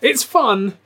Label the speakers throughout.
Speaker 1: It's fun,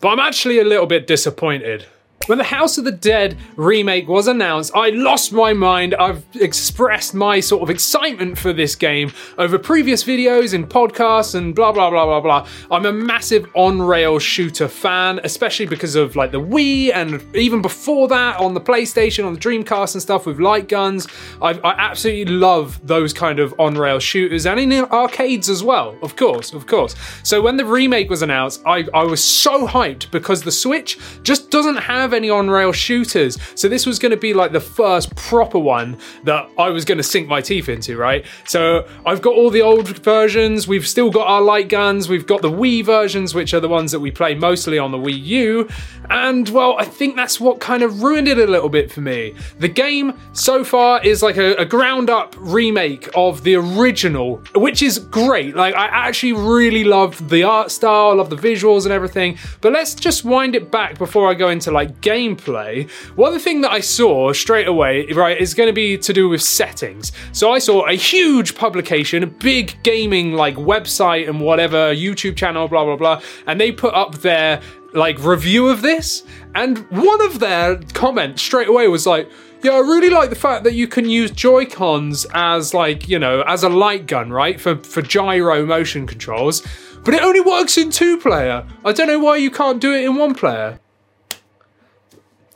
Speaker 1: but I'm actually a little bit disappointed. When the House of the Dead remake was announced, I lost my mind. I've expressed my sort of excitement for this game over previous videos and podcasts and blah blah blah blah blah. I'm a massive on-rail shooter fan, especially because of like the Wii and even before that on the PlayStation, on the Dreamcast and stuff with light guns. i I absolutely love those kind of on-rail shooters and in arcades as well, of course, of course. So when the remake was announced, I, I was so hyped because the Switch just doesn't have any on rail shooters. So this was going to be like the first proper one that I was going to sink my teeth into, right? So I've got all the old versions. We've still got our light guns. We've got the Wii versions, which are the ones that we play mostly on the Wii U. And well, I think that's what kind of ruined it a little bit for me. The game so far is like a, a ground up remake of the original, which is great. Like, I actually really love the art style, love the visuals and everything. But let's just wind it back before I go into like gameplay, one thing that I saw straight away, right, is going to be to do with settings. So I saw a huge publication, a big gaming like website and whatever, YouTube channel, blah, blah, blah, and they put up their like review of this. And one of their comments straight away was like, yeah, I really like the fact that you can use Joy Cons as like you know as a light gun, right, for for gyro motion controls. But it only works in two player. I don't know why you can't do it in one player.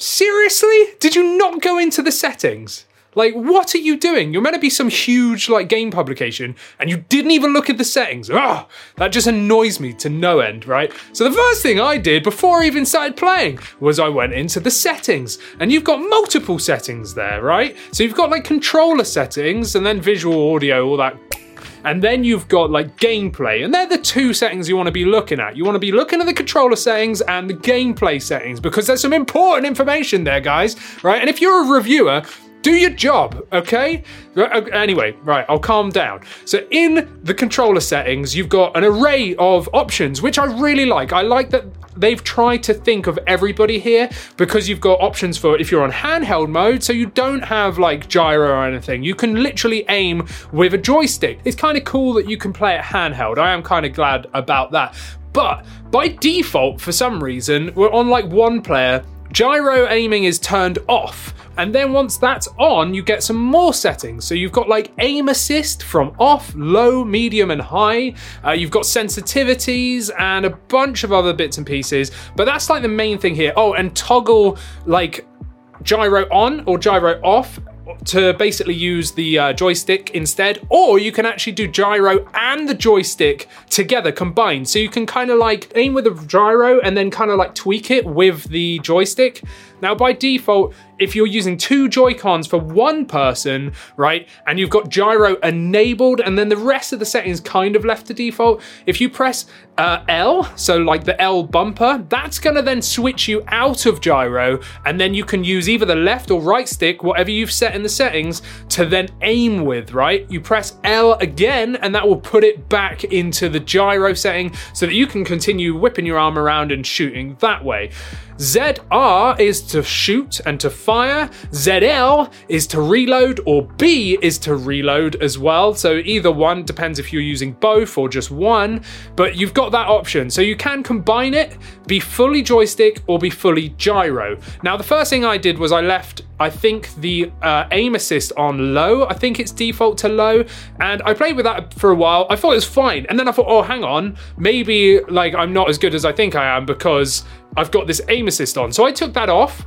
Speaker 1: Seriously? Did you not go into the settings? Like, what are you doing? You're meant to be some huge, like, game publication, and you didn't even look at the settings. Ah, that just annoys me to no end, right? So the first thing I did before I even started playing was I went into the settings, and you've got multiple settings there, right? So you've got like controller settings, and then visual audio, all that and then you've got like gameplay, and they're the two settings you want to be looking at. You want to be looking at the controller settings and the gameplay settings because there's some important information there, guys, right? And if you're a reviewer, do your job, okay? Uh, uh, anyway, right, I'll calm down. So, in the controller settings, you've got an array of options, which I really like. I like that they've tried to think of everybody here because you've got options for if you're on handheld mode, so you don't have like gyro or anything. You can literally aim with a joystick. It's kind of cool that you can play it handheld. I am kind of glad about that. But by default, for some reason, we're on like one player, gyro aiming is turned off. And then once that's on, you get some more settings. So you've got like aim assist from off, low, medium, and high. Uh, you've got sensitivities and a bunch of other bits and pieces. But that's like the main thing here. Oh, and toggle like gyro on or gyro off to basically use the uh, joystick instead, or you can actually do gyro and the joystick together combined. So you can kind of like aim with the gyro and then kind of like tweak it with the joystick. Now, by default, if you're using two Joy-Cons for one person, right, and you've got gyro enabled, and then the rest of the settings kind of left to default, if you press uh, L, so like the L bumper, that's gonna then switch you out of gyro, and then you can use either the left or right stick, whatever you've set in the settings, to then aim with, right? You press L again, and that will put it back into the gyro setting so that you can continue whipping your arm around and shooting that way. ZR is to shoot and to fire, ZL is to reload, or B is to reload as well. So either one depends if you're using both or just one, but you've got that option. So you can combine it, be fully joystick or be fully gyro. Now, the first thing I did was I left I think the uh, aim assist on low. I think it's default to low, and I played with that for a while. I thought it was fine, and then I thought, oh, hang on, maybe like I'm not as good as I think I am because I've got this aim assist on. So I took that off.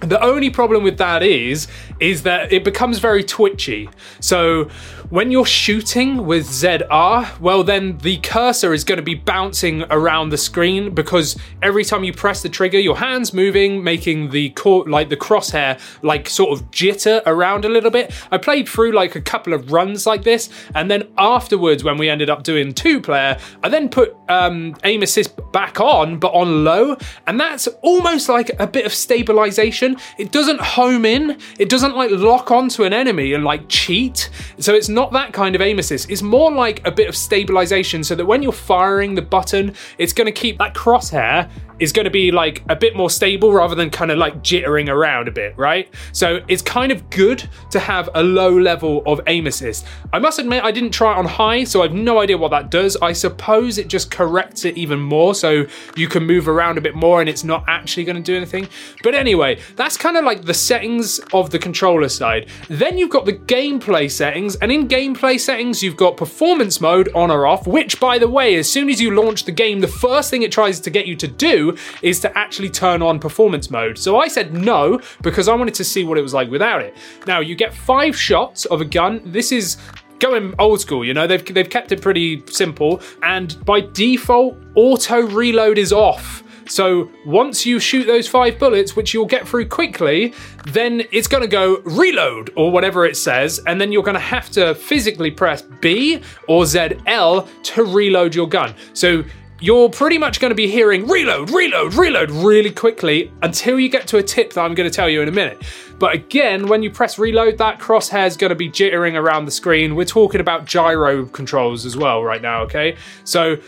Speaker 1: The only problem with that is, is that it becomes very twitchy. So when you're shooting with ZR, well, then the cursor is going to be bouncing around the screen because every time you press the trigger, your hand's moving, making the cor- like the crosshair like sort of jitter around a little bit. I played through like a couple of runs like this, and then afterwards, when we ended up doing two player, I then put um, aim assist back on, but on low, and that's almost like a bit of stabilization. It doesn't home in, it doesn't like lock onto an enemy and like cheat, so it's not that kind of aim assist. It's more like a bit of stabilization so that when you're firing the button, it's going to keep that crosshair is going to be like a bit more stable rather than kind of like jittering around a bit, right? So it's kind of good to have a low level of aim assist. I must admit, I didn't try it on high, so I have no idea what that does. I suppose it just corrects it even more so you can move around a bit more and it's not actually going to do anything. But anyway, that's kind of like the settings of the controller side. Then you've got the gameplay settings, and in gameplay settings, you've got performance mode on or off, which, by the way, as soon as you launch the game, the first thing it tries to get you to do is to actually turn on performance mode. So I said no because I wanted to see what it was like without it. Now you get five shots of a gun. This is going old school, you know, they've, they've kept it pretty simple. And by default, auto reload is off. So once you shoot those five bullets, which you'll get through quickly, then it's going to go reload or whatever it says, and then you're going to have to physically press B or ZL to reload your gun. So you're pretty much going to be hearing reload, reload, reload really quickly until you get to a tip that I'm going to tell you in a minute. But again, when you press reload, that crosshair is going to be jittering around the screen. We're talking about gyro controls as well right now, okay? So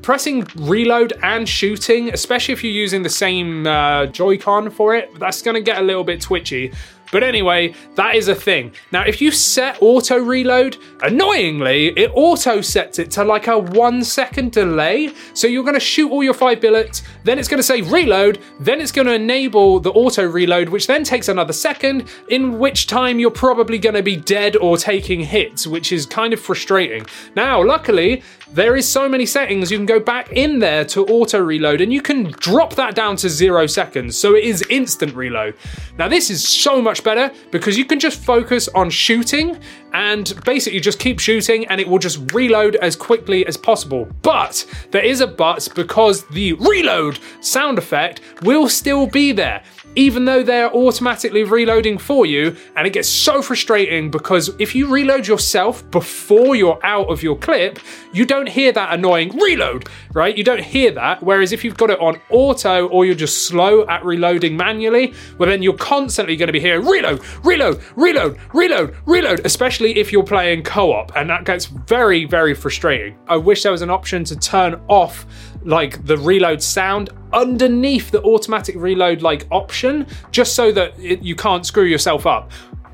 Speaker 1: pressing reload and shooting, especially if you're using the same uh, Joy-Con for it, that's going to get a little bit twitchy. But anyway, that is a thing. Now, if you set auto reload, annoyingly, it auto sets it to like a one second delay. So you're going to shoot all your five billets, then it's going to say reload, then it's going to enable the auto reload, which then takes another second, in which time you're probably going to be dead or taking hits, which is kind of frustrating. Now, luckily, there is so many settings you can go back in there to auto reload and you can drop that down to zero seconds so it is instant reload now this is so better because you can just focus on shooting and basically just keep shooting and it will just reload as quickly as possible. But there is a but because the reload sound effect will still be there even though they're automatically reloading for you. And it gets so frustrating because if you reload yourself before you're out of your clip, you don't hear that annoying reload, right? You don't hear that. Whereas if you've got it on auto or you're just slow at reloading manually, well, then you're constantly going to be hearing reload, reload, reload, reload, reload, especially if you're playing co op. And that gets very, very frustrating. I wish there was an option to turn off like the reload sound underneath the automatic reload like option just so that it, you can't screw yourself up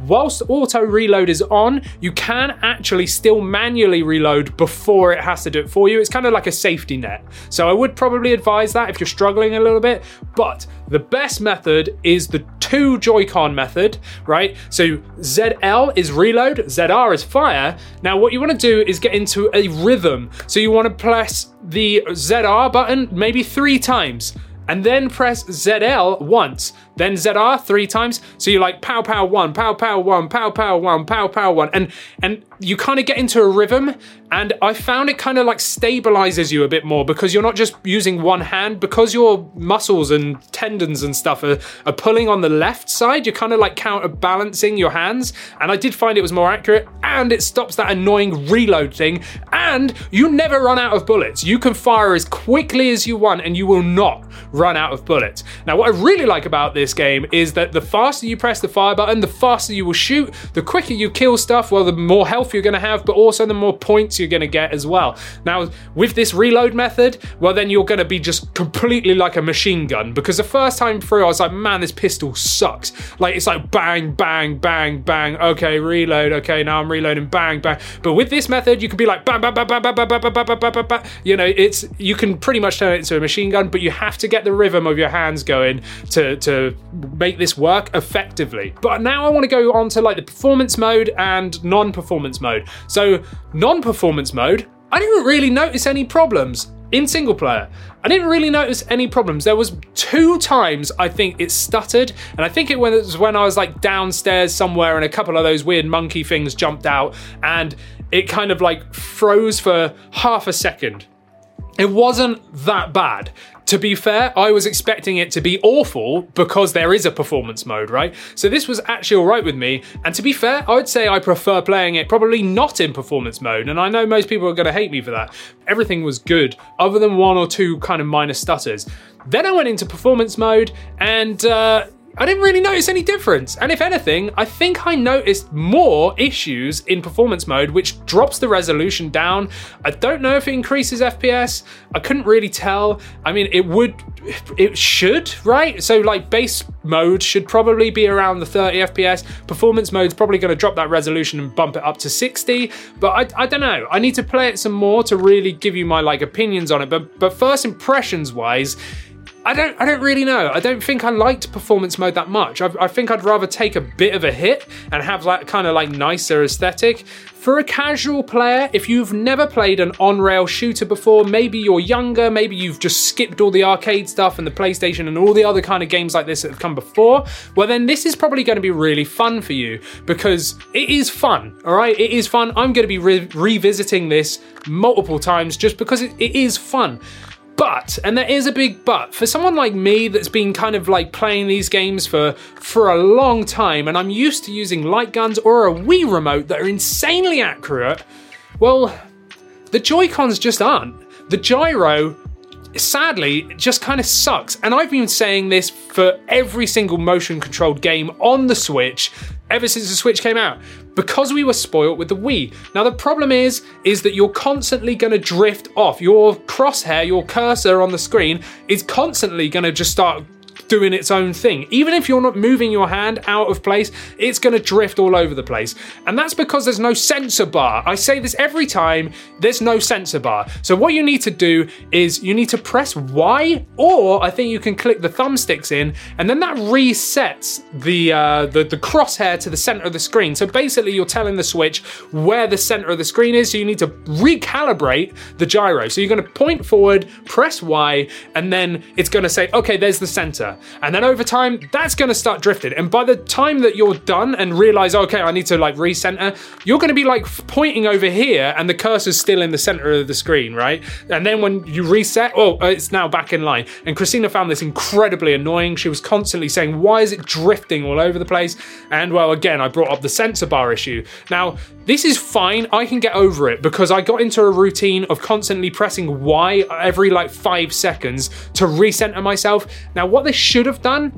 Speaker 1: whilst auto reload is on, you can actually still manually reload before it has to do it for you. It's kind of like a safety net. So I would probably advise that if you're struggling a little bit. But the best method is the two Joy-Con method, right? So ZL is reload, ZR is fire. Now what you want to do is get into a rhythm. So you want to press the ZR button maybe three times and then press ZL once, then ZR three times. So you're like pow pow one, pow pow one, pow pow one, pow pow one, and and you kind of get into a rhythm. And I found it kind of like stabilizes you a bit more because you're not just using one hand because your muscles and tendons and stuff are, are pulling on the left side. You're kind of like counterbalancing your hands, and I did find it was more accurate. And it stops that annoying reload thing. And you never run out of bullets. You can fire as quickly as you want, and you will not run out of bullets. Now, what I really like about this game is that the faster you press the fire button, the faster you will shoot, the quicker you kill stuff, well, the more health you're going to have, but also the more points you're going to get as well. Now, with this reload method, well, then you're going to be just completely like a machine gun because the first time through, I was like, man, this pistol sucks. Like, it's like bang, bang, bang, bang. Okay, reload. Okay, now I'm reloading, bang, bang. But with this method, you can be like bang, bang, you know it's you can pretty much turn it into a machine gun but you have to get the rhythm of your hands going to to make this work effectively but now i want to go on to like the performance mode and non-performance mode so non-performance mode I didn't really notice any problems in single player. I didn't really notice any problems. There was two times I think it stuttered, and I think it was when I was like downstairs somewhere and a couple of those weird monkey things jumped out and it kind of like froze for half a second. It wasn't that bad. To be fair, I was expecting it to be awful because there is a performance mode, right? So this was actually alright with me. And to be fair, I would say I prefer playing it probably not in performance mode. And I know most people are going to hate me for that. Everything was good, other than one or two kind of minor stutters. Then I went into performance mode and uh, I didn't really notice any difference. And if anything, I think I noticed more issues in performance mode, which drops the resolution down. I don't know if it increases FPS. I couldn't really tell. I mean, it would, it should, right? So, like, base mode should probably be around the 30 FPS. Performance mode's probably going to drop that resolution and bump it up to 60. But I, I don't know. I need to play it some more to really give you my like opinions on it. But but first impressions wise, I don't I don't really know. I don't think I liked performance mode that much. I, I think I'd rather take a bit of a hit and have that kind of like nicer aesthetic. For a casual player, if you've never played an on-rail shooter before, maybe you're younger, maybe you've just skipped all the arcade stuff and the PlayStation and all the other kind of games like this that have come before, well then this is probably going to be really fun for you because it is fun, all right? It is fun. I'm going to be re- revisiting this multiple times just because it, it is fun. But, and there is a big but, for someone like me that's been kind of like playing these games for, for a long time, and I'm used to using light guns or a Wii remote that are insanely accurate, well, the Joy-Cons just aren't. The gyro sadly just kind of sucks. And I've been saying this for every single motion controlled game on the Switch ever since the Switch came out because we were spoilt with the Wii. Now the problem is is that you're constantly going to drift off. Your crosshair, your cursor on the screen is constantly going to just start doing its own thing. Even if you're not moving your hand out of place, it's going to drift all over the place. And that's because there's no sensor bar. I say this every time, there's no sensor bar. So what you need to do is you need to press Y, or I think you can click the thumbsticks in, and then that resets the, uh, the, the crosshair to the center of the screen. So basically you're telling the Switch where the center of the screen is, so you need to recalibrate the gyro. So you're going to point forward, press Y, and then it's going to say, okay, there's the center. And then over time, that's going to start drifting. And by the time that you're done and realize, okay, I need to like recenter, you're going to be like pointing over here and the cursor's still in the center of the screen, right? And then when you reset, oh, uh, it's now back in line. And Christina found this incredibly annoying. She was constantly saying, why is it drifting all over the place? And well, again, I brought up the sensor bar issue. Now, this is fine. I can get over it because I got into a routine of constantly pressing Y every like five seconds to recenter myself. Now, what this should have done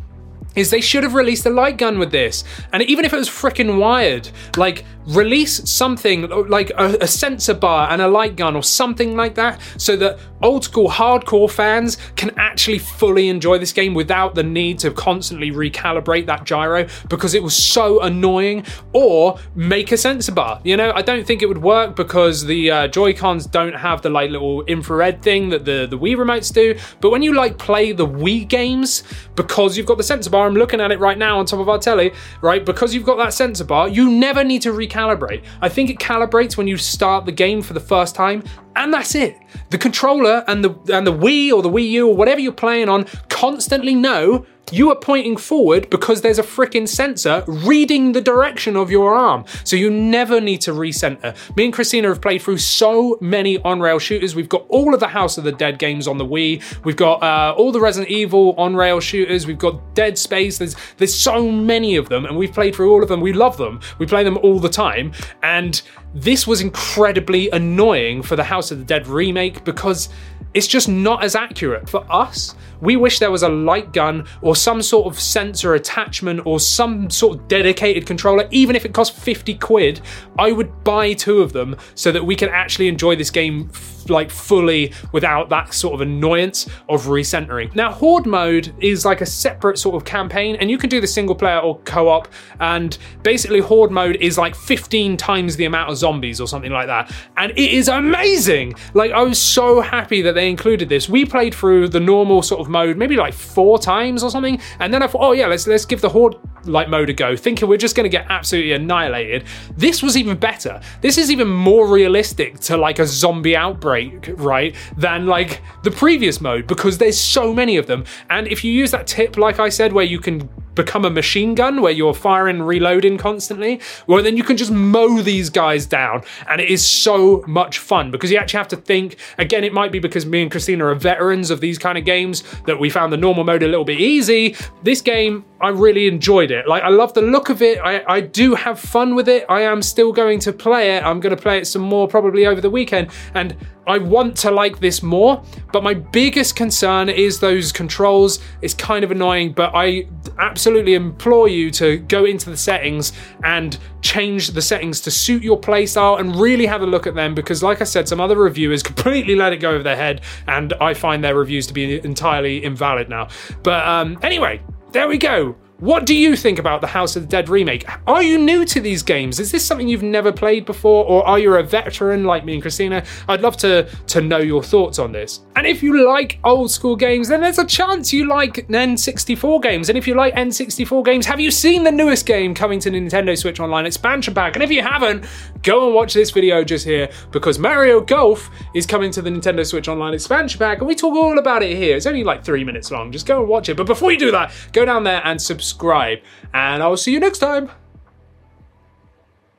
Speaker 1: is they should have released a light gun with this. And even if it was freaking wired, like release something like a, a, sensor bar and a light gun or something like that so that old school hardcore fans can actually fully enjoy this game without the need to constantly recalibrate that gyro because it was so annoying or make a sensor bar you know i don't think it would work because the uh, joy cons don't have the like little infrared thing that the the wii remotes do but when you like play the wii games because you've got the sensor bar i'm looking at it right now on top of our telly right because you've got that sensor bar you never need to recalibrate. I think it calibrates when you start the game for the first time, and that's it. The controller and the and the Wii or the Wii U or whatever you're playing on constantly know you are pointing forward because there's a freaking sensor reading the direction of your arm. So you never need to recenter. Me and Christina have played through so many on rail shooters. We've got all of the House of the Dead games on the Wii. We've got uh, all the Resident Evil on rail shooters. We've got Dead Space. There's there's so many of them, and we've played through all of them. We love them. We play them all the time, and this was incredibly annoying for the House of the Dead remake because it's just not as accurate. For us, we wish there was a light gun or some sort of sensor attachment or some sort of dedicated controller, even if it cost 50 quid. I would buy two of them so that we can actually enjoy this game like fully without that sort of annoyance of recentering. Now, Horde mode is like a separate sort of campaign, and you can do the single player or co op. And basically, Horde mode is like 15 times the amount of zombies or something like that. And it is amazing. Like, I was so happy that they included this. We played through the normal sort of mode maybe like four times or something, and then I thought, oh yeah, let's let's give the Horde like mode a go, thinking we're just going to get absolutely annihilated. This was even better. This is even more realistic to like a zombie outbreak, right, than like the previous mode because there's so many of them. And if you use that tip, like I said, where you can become a machine gun where you're firing reloading constantly, well, then you can just mow these guys down. And it is so much fun because you actually have to think. Again, it might be because me and Christina are veterans of these kind of games that we found the normal mode a little bit easy. This game, I really enjoyed it. Like, I love the look of it. I, I do have fun with it. I am still going to play it. I'm going to play it some more probably over the weekend. And I want to like this more, but my biggest concern is those controls. It's kind of annoying, but I absolutely absolutely implore you to go into the settings and change the settings to suit your playstyle and really have a look at them because, like I said, some other reviewers completely let it go over their head, and I find their reviews to be entirely invalid now. But um, anyway, there we go. What do you think about the House of the Dead remake? Are you new to these games? Is this something you've never played before, or are you a veteran like me and Christina? I'd love to, to know your thoughts on this. And if you like old school games, then there's a chance you like N64 games. And if you like N64 games, have you seen the newest game coming to Nintendo Switch Online expansion pack? And if you haven't, go and watch this video just here because Mario Golf is coming to the Nintendo Switch Online expansion pack, and we talk all about it here. It's only like three minutes long. Just go and watch it. But before you do that, go down there and subscribe subscribe, and I'll see you next time.